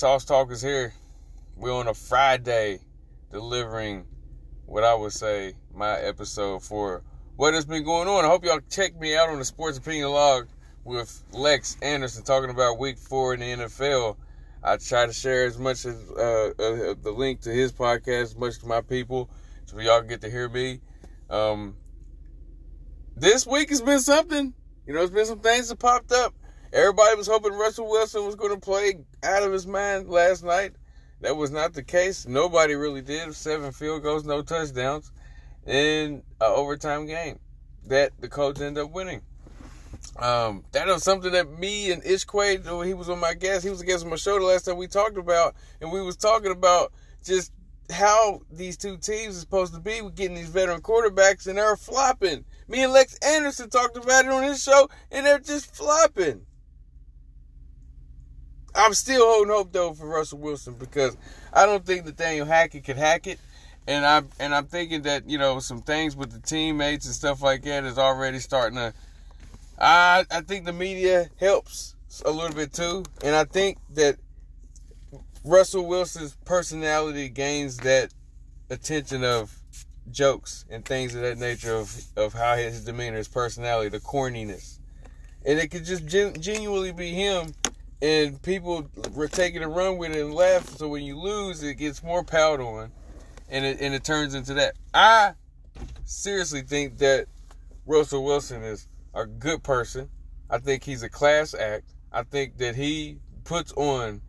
SossTalk is here. We're on a Friday delivering what I would say my episode for what has been going on. I hope y'all check me out on the Sports Opinion Log with Lex Anderson talking about week four in the NFL. I try to share as much as uh, uh, the link to his podcast as much to my people so y'all get to hear me. Um, this week has been something. You know, there's been some things that popped up. Everybody was hoping Russell Wilson was going to play out of his mind last night. That was not the case. Nobody really did. Seven field goals, no touchdowns, in an overtime game that the Colts ended up winning. Um, that was something that me and Ishquade, he was on my guest, he was a guest on my show the last time we talked about, and we was talking about just how these two teams are supposed to be with getting these veteran quarterbacks, and they're flopping. Me and Lex Anderson talked about it on his show, and they're just flopping. I'm still holding hope though for Russell Wilson because I don't think Nathaniel Hackett can hack it. And I'm and I'm thinking that, you know, some things with the teammates and stuff like that is already starting to I I think the media helps a little bit too. And I think that Russell Wilson's personality gains that attention of jokes and things of that nature of, of how his demeanor, his personality, the corniness. And it could just gen- genuinely be him, and people were taking a run with it and laugh. So when you lose, it gets more piled on, and it and it turns into that. I seriously think that Russell Wilson is a good person. I think he's a class act. I think that he puts on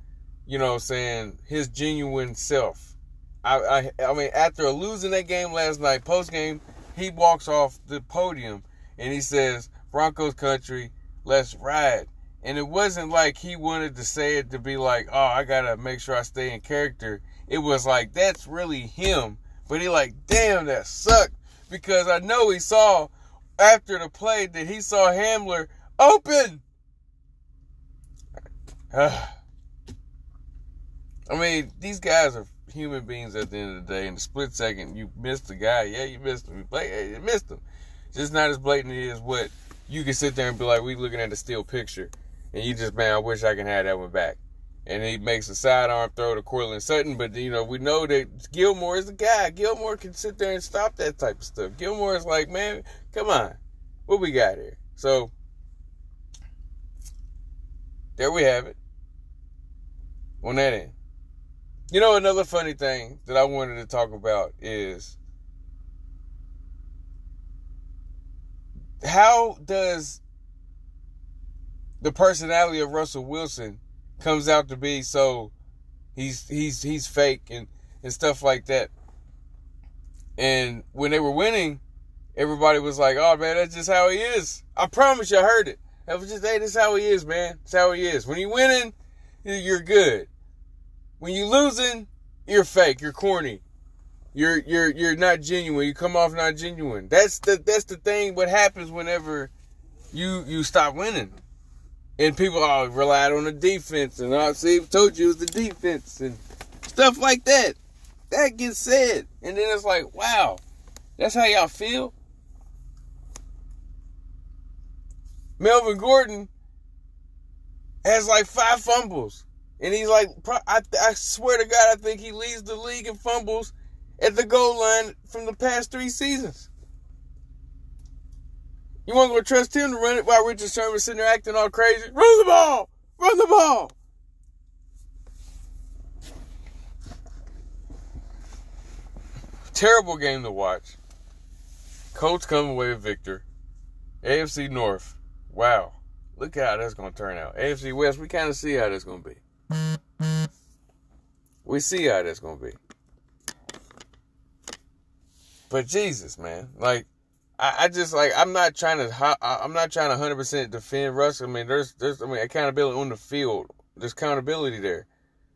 you know, saying his genuine self. I, I, I mean, after losing that game last night, post game, he walks off the podium and he says, "Broncos country, let's ride." And it wasn't like he wanted to say it to be like, "Oh, I gotta make sure I stay in character." It was like that's really him. But he like, damn, that sucked because I know he saw after the play that he saw Hamler open. I mean, these guys are human beings at the end of the day. In the split second, you missed the guy. Yeah, you missed him. You, you missed him. Just not as blatant as what you can sit there and be like, we looking at a still picture. And you just, man, I wish I can have that one back. And he makes a sidearm throw to Courtland Sutton. But, you know, we know that Gilmore is the guy. Gilmore can sit there and stop that type of stuff. Gilmore is like, man, come on. What we got here? So, there we have it. On that end. You know, another funny thing that I wanted to talk about is how does the personality of Russell Wilson comes out to be so he's he's he's fake and and stuff like that. And when they were winning, everybody was like, "Oh man, that's just how he is." I promise you, I heard it. That was just, "Hey, this is how he is, man. That's how he is." When you're winning, you're good. When you're losing, you're fake. You're corny. You're you're you're not genuine. You come off not genuine. That's the that's the thing. What happens whenever you you stop winning, and people all relied on the defense, and I see told you it was the defense and stuff like that. That gets said, and then it's like, wow, that's how y'all feel. Melvin Gordon has like five fumbles. And he's like, I, I swear to God, I think he leads the league in fumbles at the goal line from the past three seasons. You want to go trust him to run it while Richard Sherman's sitting there acting all crazy? Run the ball! Run the ball! Terrible game to watch. Colts come away with victor. AFC North. Wow. Look how that's going to turn out. AFC West, we kind of see how that's going to be. We see how that's gonna be. But Jesus, man, like I, I just like I'm not trying to I'm not trying to 100 percent defend Russ. I mean, there's there's I mean accountability on the field. There's accountability there.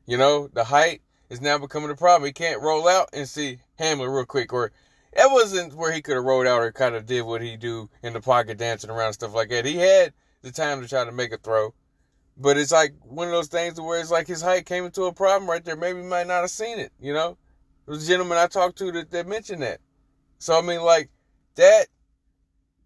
You know, the height is now becoming a problem. He can't roll out and see Hamler real quick, or that wasn't where he could have rolled out or kind of did what he do in the pocket, dancing around stuff like that. He had the time to try to make a throw. But it's like one of those things where it's like his height came into a problem right there. Maybe he might not have seen it, you know? There was a gentleman I talked to that, that mentioned that. So, I mean, like, that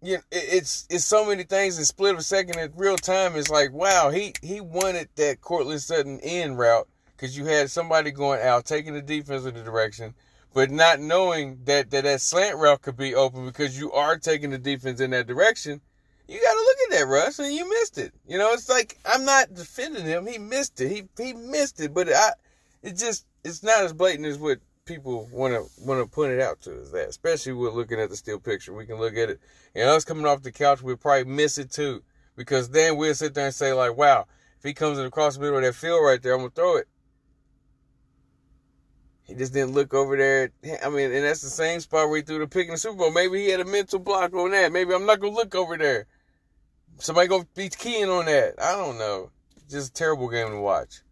you know, it's it's so many things in split of a second at real time. It's like wow, he he wanted that Courtland Sutton in route because you had somebody going out taking the defense in the direction, but not knowing that, that that slant route could be open because you are taking the defense in that direction. You got to look at that, Russ, and you missed it. You know, it's like I'm not defending him. He missed it. He he missed it, but I it just it's not as blatant as what people want to want to point it out to us that, especially with looking at the still picture. We can look at it, and us coming off the couch, we'll probably miss it too, because then we'll sit there and say like, "Wow, if he comes in across the middle of that field right there, I'm gonna throw it." He just didn't look over there. I mean, and that's the same spot where he threw the pick in the Super Bowl. Maybe he had a mental block on that. Maybe I'm not gonna look over there. Somebody gonna be keying on that. I don't know. Just a terrible game to watch.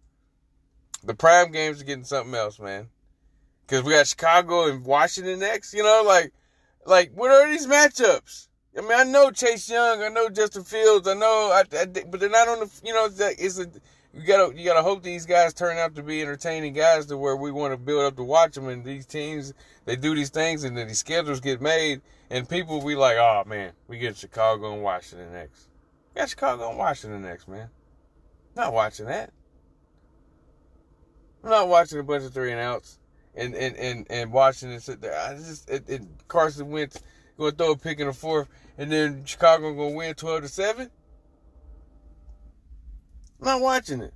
The prime games are getting something else, man. Cause we got Chicago and Washington next. You know, like, like what are these matchups? I mean, I know Chase Young, I know Justin Fields, I know, I, I, but they're not on the. You know, it's a you gotta you gotta hope these guys turn out to be entertaining guys to where we want to build up to watch them. And these teams they do these things, and then these schedules get made, and people be like, oh man, we get Chicago and Washington next. We got Chicago and Washington next, man. Not watching that. I'm not watching a bunch of three and outs and and and, and watching it sit there. I just it, it Carson Wentz gonna throw a pick in the fourth, and then Chicago gonna win twelve to seven. I'm not watching it.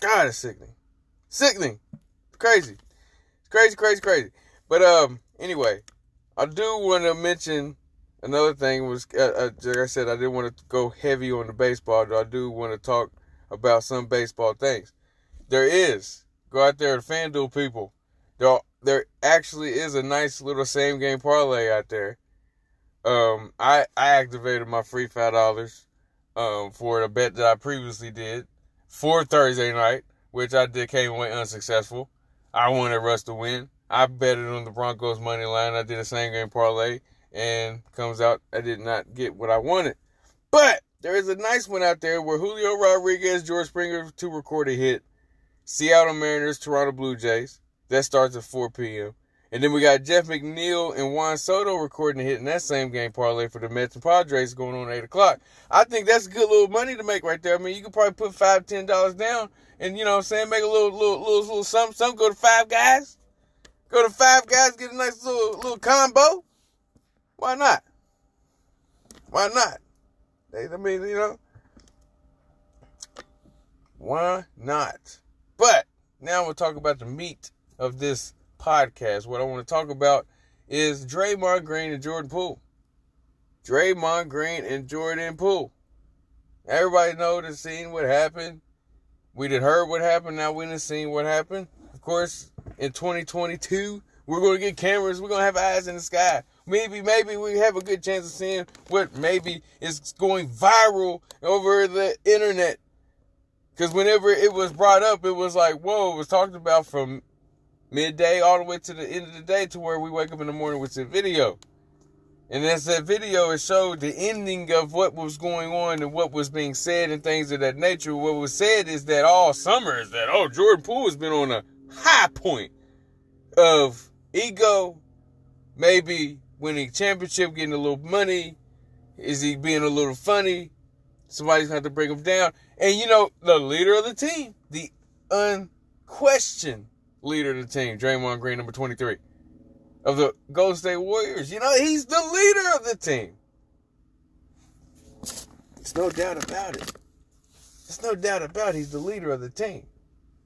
God, it's sickening. Sickening. Crazy. Crazy, crazy, crazy. But um, anyway, I do want to mention another thing was, uh, uh, like I said, I didn't want to go heavy on the baseball. Though I do want to talk about some baseball things. There is go out there, and FanDuel people. There, there actually is a nice little same game parlay out there. Um, I I activated my free five dollars um for a bet that I previously did for Thursday night, which I did came away unsuccessful. I wanted Russ to win. I betted on the Broncos money line. I did a same game parlay, and comes out I did not get what I wanted. But there is a nice one out there where Julio Rodriguez, George Springer to record a hit. Seattle Mariners, Toronto Blue Jays. That starts at 4 p.m. And then we got Jeff McNeil and Juan Soto recording a hit in that same game parlay for the Mets and Padres going on 8 o'clock. I think that's a good little money to make right there. I mean, you could probably put five, ten dollars down and, you know what I'm saying, make a little, little, little, little something, something. Go to five guys. Go to five guys, get a nice little, little combo. Why not? Why not? I mean, you know, why not? But now we'll talk about the meat of this podcast. What I want to talk about is Draymond Green and Jordan Poole. Draymond Green and Jordan Poole. Everybody know the scene what happened. We did heard what happened. Now we didn't seen what happened. Of course, in 2022, we're going to get cameras. We're going to have eyes in the sky maybe maybe we have a good chance of seeing what maybe is going viral over the internet. Because whenever it was brought up, it was like, whoa, it was talked about from midday all the way to the end of the day to where we wake up in the morning with the video. And as that video, it showed the ending of what was going on and what was being said and things of that nature. What was said is that all summer is that, oh, Jordan Poole has been on a high point of ego, maybe winning championship, getting a little money? Is he being a little funny? Somebody's to have to bring him down. And you know, the leader of the team, the unquestioned leader of the team, Draymond Green, number 23 of the Golden State Warriors. You know, he's the leader of the team. There's no doubt about it. There's no doubt about it. he's the leader of the team.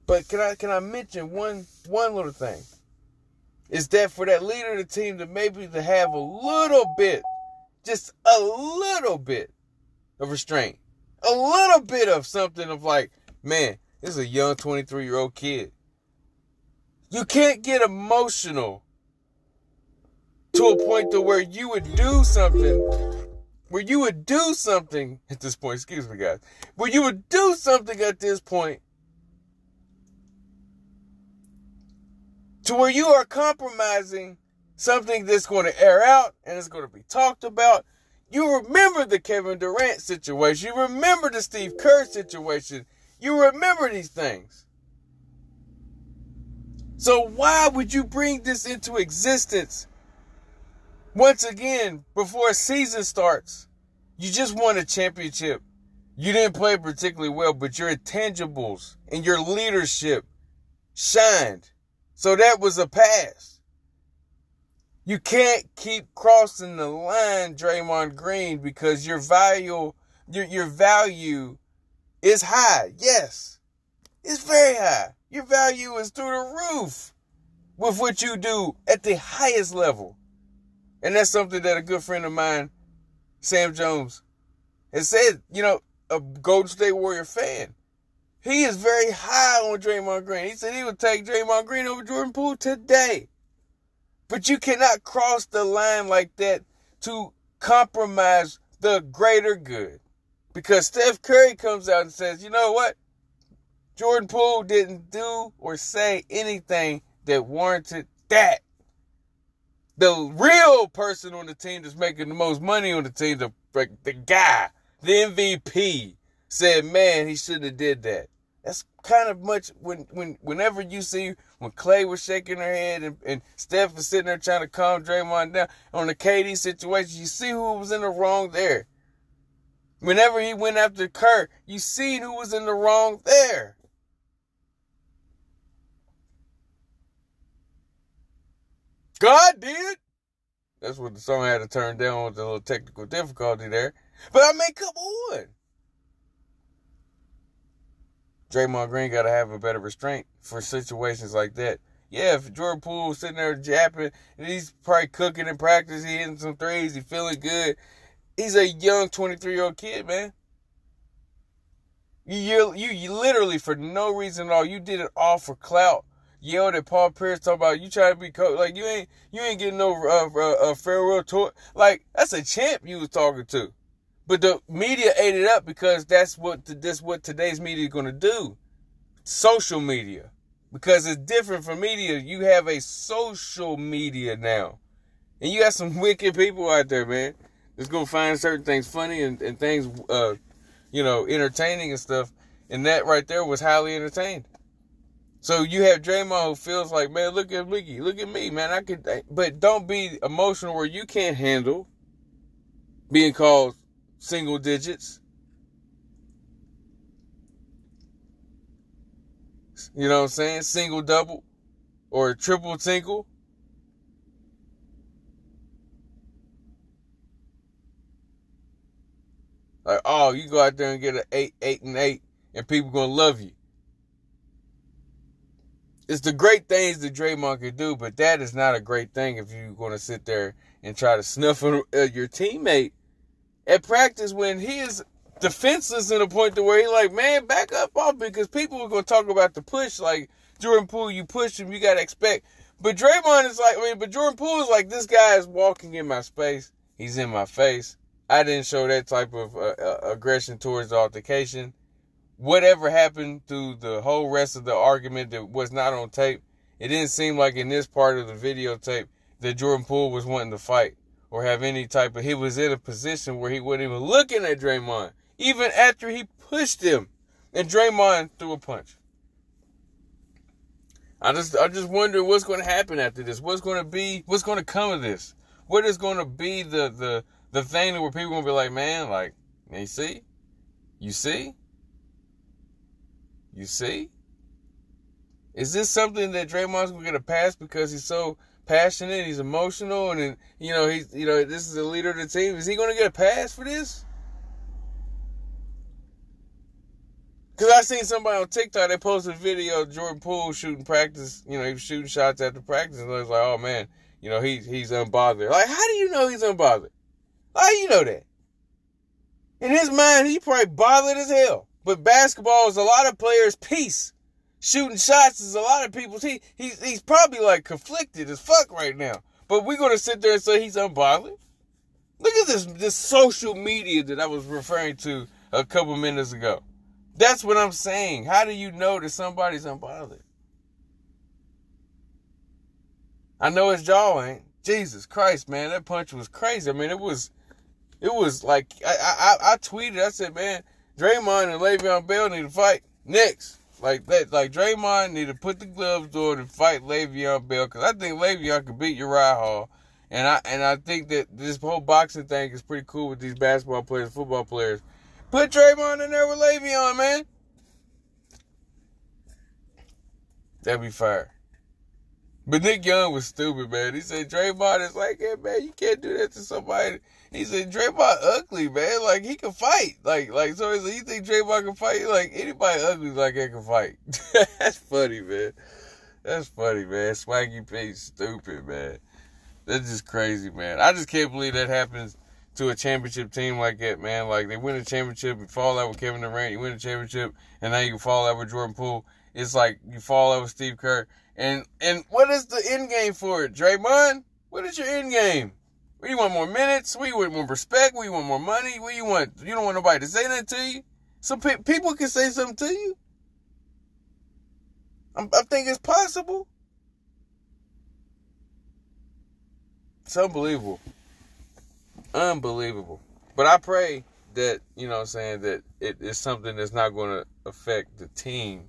But can I can I mention one one little thing? Is that for that leader of the team to maybe to have a little bit, just a little bit of restraint, a little bit of something of like, man, this is a young 23 year old kid. You can't get emotional to a point to where you would do something, where you would do something at this point, excuse me guys, where you would do something at this point to where you are compromising something that's going to air out and it's going to be talked about. You remember the Kevin Durant situation. You remember the Steve Kerr situation. You remember these things. So why would you bring this into existence? Once again, before a season starts, you just won a championship. You didn't play particularly well, but your intangibles and your leadership shined. So that was a pass. You can't keep crossing the line, Draymond Green, because your value, your, your value is high. Yes. It's very high. Your value is through the roof with what you do at the highest level. And that's something that a good friend of mine, Sam Jones, has said, you know, a Golden State Warrior fan. He is very high on Draymond Green. He said he would take Draymond Green over Jordan Poole today. But you cannot cross the line like that to compromise the greater good. Because Steph Curry comes out and says, you know what? Jordan Poole didn't do or say anything that warranted that. The real person on the team that's making the most money on the team, the, the guy, the MVP, said, man, he shouldn't have did that. Kind of much when when whenever you see when Clay was shaking her head and, and Steph was sitting there trying to calm Draymond down on the KD situation, you see who was in the wrong there. Whenever he went after Kerr, you seen who was in the wrong there. God did. That's what the song had to turn down with a little technical difficulty there. But I mean, come on. Draymond Green got to have a better restraint for situations like that. Yeah, if Jordan Poole sitting there japping and he's probably cooking in practice, he hitting some threes, he feeling good. He's a young 23 year old kid, man. You, you, you literally for no reason at all, you did it all for clout. Yelled at Paul Pierce talking about you trying to be coach, like you ain't you ain't getting no uh, uh, uh, farewell tour. Like that's a champ you was talking to. But the media ate it up because that's what the, that's what today's media is going to do. Social media. Because it's different from media. You have a social media now. And you got some wicked people out there, man. That's going to find certain things funny and, and things, uh, you know, entertaining and stuff. And that right there was highly entertained. So you have Draymond who feels like, man, look at Mickey, look at me, man. I could, but don't be emotional where you can't handle being called single digits. You know what I'm saying? Single double or triple tinkle. Like, oh, you go out there and get an eight, eight, and eight, and people gonna love you. It's the great things that Draymond can do, but that is not a great thing if you're gonna sit there and try to snuff your teammate at practice when he is defenseless to the point to where he's like, man, back up off because people are gonna talk about the push. Like Jordan Poole, you push him, you gotta expect. But Draymond is like, I mean, but Jordan Poole is like, this guy is walking in my space. He's in my face. I didn't show that type of uh, uh, aggression towards the altercation. Whatever happened through the whole rest of the argument that was not on tape, it didn't seem like in this part of the videotape that Jordan Poole was wanting to fight or have any type of. He was in a position where he wasn't even looking at Draymond, even after he pushed him, and Draymond threw a punch. I just, I just wonder what's going to happen after this. What's going to be? What's going to come of this? What is going to be the the the thing where people to be like, man, like, you see, you see, you see. Is this something that Draymond's going to get a pass because he's so passionate, he's emotional, and you know he's you know this is the leader of the team. Is he going to get a pass for this? Cause I seen somebody on TikTok they posted a video of Jordan Poole shooting practice. You know he was shooting shots after practice, and I was like, oh man, you know he's he's unbothered. Like how do you know he's unbothered? How do you know that? In his mind, he probably bothered as hell. But basketball is a lot of players' peace shooting shots is a lot of people's. He he's he's probably like conflicted as fuck right now. But we're gonna sit there and say he's unbothered. Look at this this social media that I was referring to a couple minutes ago. That's what I'm saying. How do you know that somebody's unbothered? I know his jaw ain't. Jesus Christ, man, that punch was crazy. I mean, it was, it was like I I, I tweeted. I said, man, Draymond and Le'Veon Bell need to fight next. Like that, like Draymond need to put the gloves on and fight Le'Veon Bell because I think Le'Veon could beat Uriah Hall, and I and I think that this whole boxing thing is pretty cool with these basketball players, football players. Put Draymond in there with Le'Veon, man. That'd be fire. But Nick Young was stupid, man. He said Draymond is like, hey man, you can't do that to somebody. He said Draymond ugly, man. Like he can fight. Like like so like, you think Draymond can fight? Like anybody ugly like that can fight. That's funny, man. That's funny, man. Swaggy P stupid, man. That's just crazy, man. I just can't believe that happens to a championship team like that, man. Like they win a championship, you fall out with Kevin Durant, you win a championship, and now you fall out with Jordan Poole. It's like you fall out with Steve Kerr. And and what is the end game for it, Draymond? What is your end game? What do you want more minutes? You want more respect? You want more money? What do you want? You don't want nobody to say that to you. Some pe- people can say something to you. I'm, I think it's possible. It's unbelievable. Unbelievable. But I pray that, you know I'm saying, that it is something that's not going to affect the team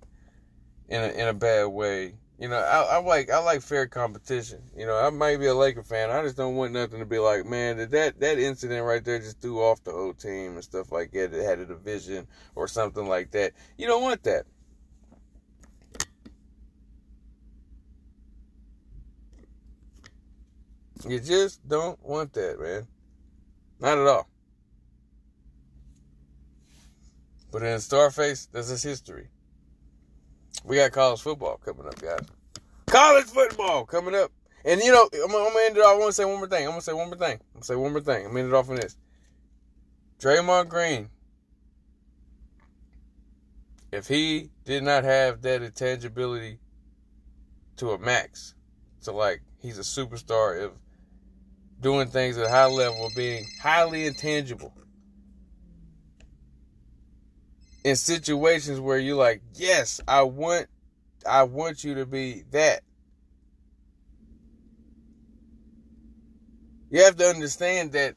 in a, in a bad way you know, I, I, like I like fair competition. You know, I might be a Laker fan. I just don't want nothing to be like, man, that that incident right there just threw off the whole team and stuff like that. It had a division or something like that. You don't want that. You just don't want that, man. Not at all. But in Starface, this is history. We got college football coming up, guys. College football coming up. And you know, I'm, I'm gonna end it off. I want to say one more thing. I'm gonna say one more thing. I'm gonna say one more thing. I'm gonna end it off on this. Draymond Green, if he did not have that intangibility to a max, to like he's a superstar of doing things at a high level, being highly intangible in situations where you're like, yes, I want, I want you to be that. You have to understand that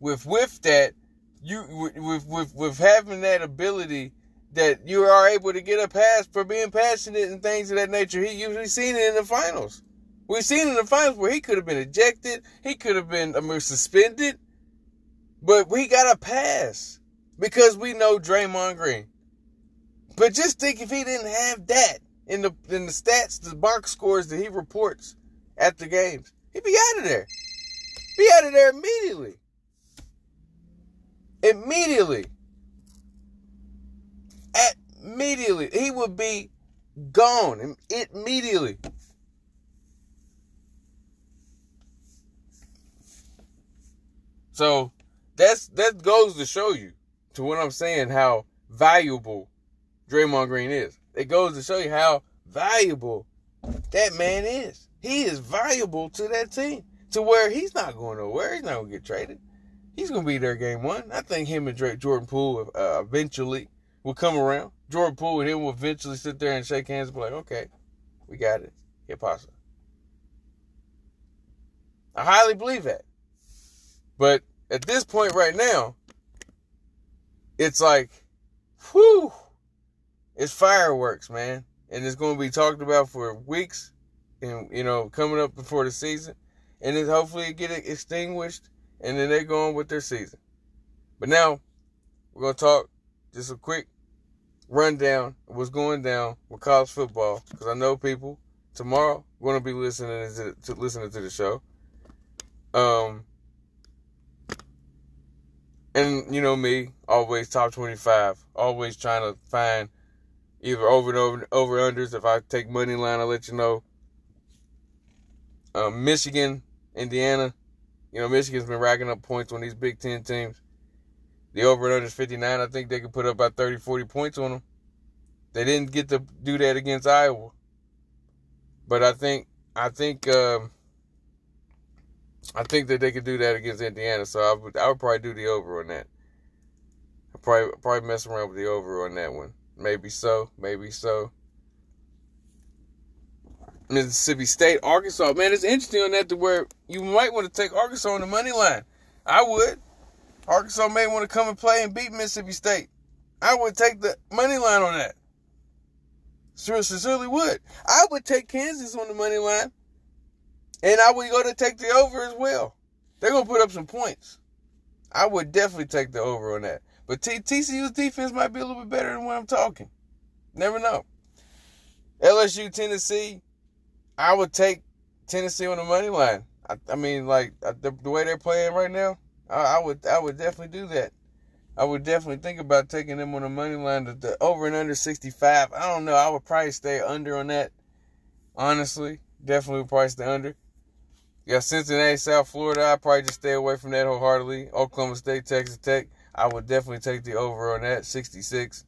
with with that, you with with with having that ability that you are able to get a pass for being passionate and things of that nature. He usually seen it in the finals. We've seen it in the finals where he could have been ejected, he could have been I mean, suspended, but we got a pass because we know Draymond Green. But just think if he didn't have that in the in the stats, the box scores that he reports at the games, he'd be out of there. Be out of there immediately. Immediately. At immediately. He would be gone immediately. So that's that goes to show you to what I'm saying how valuable Draymond Green is. It goes to show you how valuable that man is. He is valuable to that team to where he's not going nowhere. He's not going to get traded. He's going to be there game one. I think him and Drake, Jordan Poole uh, eventually will come around. Jordan Poole and him will eventually sit there and shake hands and be like, okay, we got it. Get pasta. I highly believe that. But at this point right now, it's like, whew, it's fireworks, man. And it's going to be talked about for weeks and, you know, coming up before the season. And then hopefully get it extinguished and then they're going with their season. But now, we're going to talk just a quick rundown of what's going down with college football because I know people tomorrow going to be listening to, to listening to the show. Um, and you know me, always top 25, always trying to find either over and over over unders. If I take money line, I'll let you know. Um, Michigan, Indiana, you know Michigan's been racking up points on these Big Ten teams. The over and under is 59. I think they could put up about 30, 40 points on them. They didn't get to do that against Iowa, but I think I think um, I think that they could do that against Indiana. So I would I would probably do the over on that. I probably probably mess around with the over on that one. Maybe so. Maybe so. Mississippi State, Arkansas. Man, it's interesting on that to where you might want to take Arkansas on the money line. I would. Arkansas may want to come and play and beat Mississippi State. I would take the money line on that. Sure, Sincerely would. I would take Kansas on the money line. And I would go to take the over as well. They're gonna put up some points. I would definitely take the over on that. But T- TCU's defense might be a little bit better than what I'm talking. Never know. LSU, Tennessee, I would take Tennessee on the money line. I, I mean, like the, the, way they're playing right now, I, I, would I would definitely do that. I would definitely think about taking them on the money line. The, the over and under 65. I don't know. I would probably stay under on that. Honestly, definitely would probably stay under. Yeah, Cincinnati, South Florida. I'd probably just stay away from that wholeheartedly. Oklahoma State, Texas Tech. I would definitely take the over on that, 66.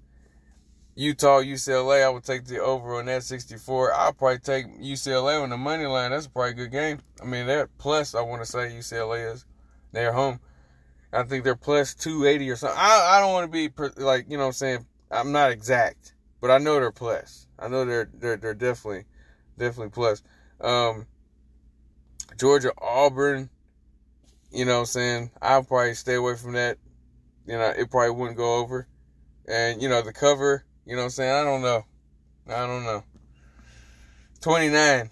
Utah, UCLA, I would take the over on that, 64. I'll probably take UCLA on the money line. That's probably a good game. I mean, they're plus, I want to say UCLA is. They're home. I think they're plus 280 or something. I, I don't want to be, like, you know what I'm saying? I'm not exact, but I know they're plus. I know they're, they're, they're definitely, definitely plus. Um, Georgia, Auburn, you know what I'm saying? I'll probably stay away from that. You know, it probably wouldn't go over. And, you know, the cover, you know what I'm saying? I don't know. I don't know. 29.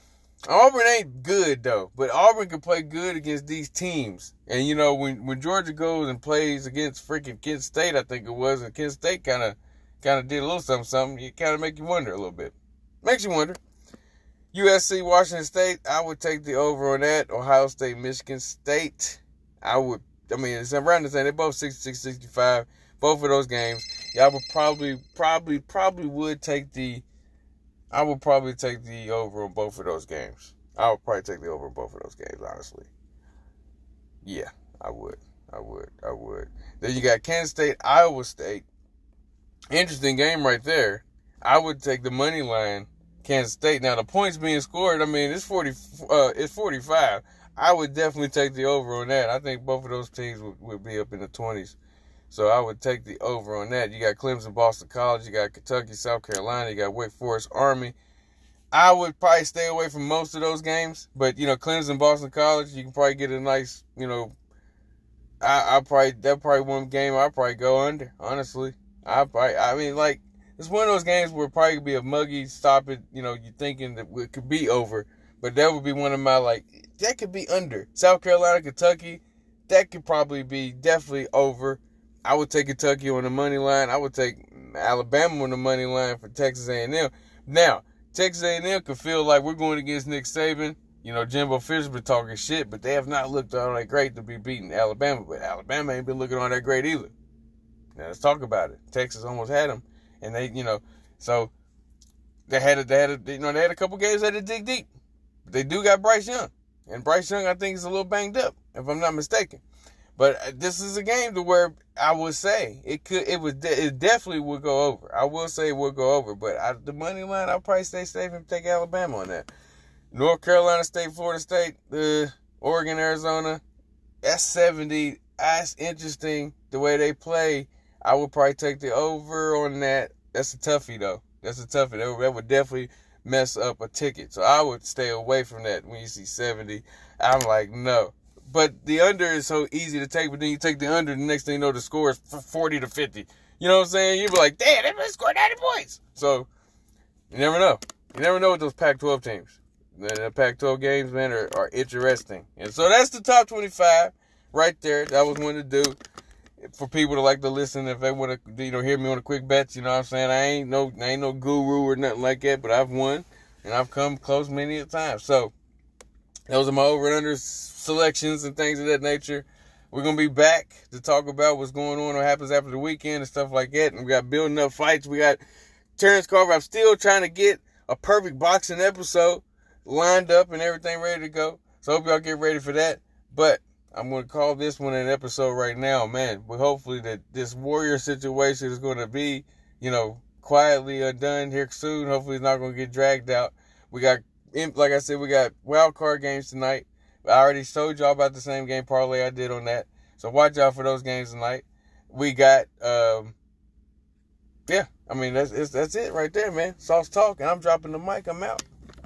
Auburn ain't good though, but Auburn can play good against these teams. And you know, when when Georgia goes and plays against freaking Kent State, I think it was, and Kent State kind of kind of did a little something, something. It kind of make you wonder a little bit. Makes you wonder. USC, Washington State, I would take the over on that. Ohio State, Michigan State, I would. I mean, it's around the same. They're both 66, 65. Both of those games, I would probably, probably, probably would take the. I would probably take the over on both of those games. I would probably take the over on both of those games, honestly. Yeah, I would. I would. I would. Then you got Kansas State, Iowa State. Interesting game right there. I would take the money line Kansas State. Now the points being scored, I mean, it's forty, uh, it's forty five. I would definitely take the over on that. I think both of those teams would, would be up in the twenties. So I would take the over on that. You got Clemson, Boston College, you got Kentucky, South Carolina, you got Wake Forest, Army. I would probably stay away from most of those games, but you know, Clemson, Boston College, you can probably get a nice, you know, I I probably that probably one game I probably go under. Honestly, I probably I mean like it's one of those games where probably be a muggy stop it. You know, you're thinking that it could be over, but that would be one of my like that could be under. South Carolina, Kentucky, that could probably be definitely over. I would take Kentucky on the money line. I would take Alabama on the money line for Texas A&M. Now, Texas A&M could feel like we're going against Nick Saban. You know, Jimbo Fisher's been talking shit, but they have not looked all that great to be beating Alabama. But Alabama ain't been looking all that great either. Now let's talk about it. Texas almost had them and they, you know, so they had a, they had a, you know, they had a couple games that had to dig deep. They do got Bryce Young, and Bryce Young, I think, is a little banged up, if I'm not mistaken. But uh, this is a game to where I would say it could, it would, it definitely would go over. I will say it would go over, but I, the money line, I'll probably stay safe and take Alabama on that. North Carolina State, Florida State, uh, Oregon, Arizona, that's 70. That's interesting the way they play I would probably take the over on that. That's a toughie though. That's a toughie. That would, that would definitely mess up a ticket. So I would stay away from that when you see 70. I'm like, no. But the under is so easy to take, but then you take the under, the next thing you know, the score is 40 to 50. You know what I'm saying? You'd be like, damn, they scored 90 points. So you never know. You never know with those Pac 12 teams. The Pac 12 games, man, are, are interesting. And so that's the top 25 right there. That was one to do for people to like to listen if they want to you know hear me on the quick bets you know what i'm saying? I ain't no I ain't no guru or nothing like that but i've won and i've come close many a time. So those are my over and under selections and things of that nature. We're gonna be back to talk about what's going on what happens after the weekend and stuff like that and we got building up fights. We got terrence carver i'm still trying to get a perfect boxing episode lined up and everything ready to go. So hope y'all get ready for that. But I'm going to call this one an episode right now, man. But hopefully that this warrior situation is going to be, you know, quietly undone here soon. Hopefully it's not going to get dragged out. We got, like I said, we got wild card games tonight. I already told y'all about the same game parlay I did on that. So watch out for those games tonight. We got, um, yeah, I mean, that's, that's it right there, man. SossTalk, and I'm dropping the mic. I'm out.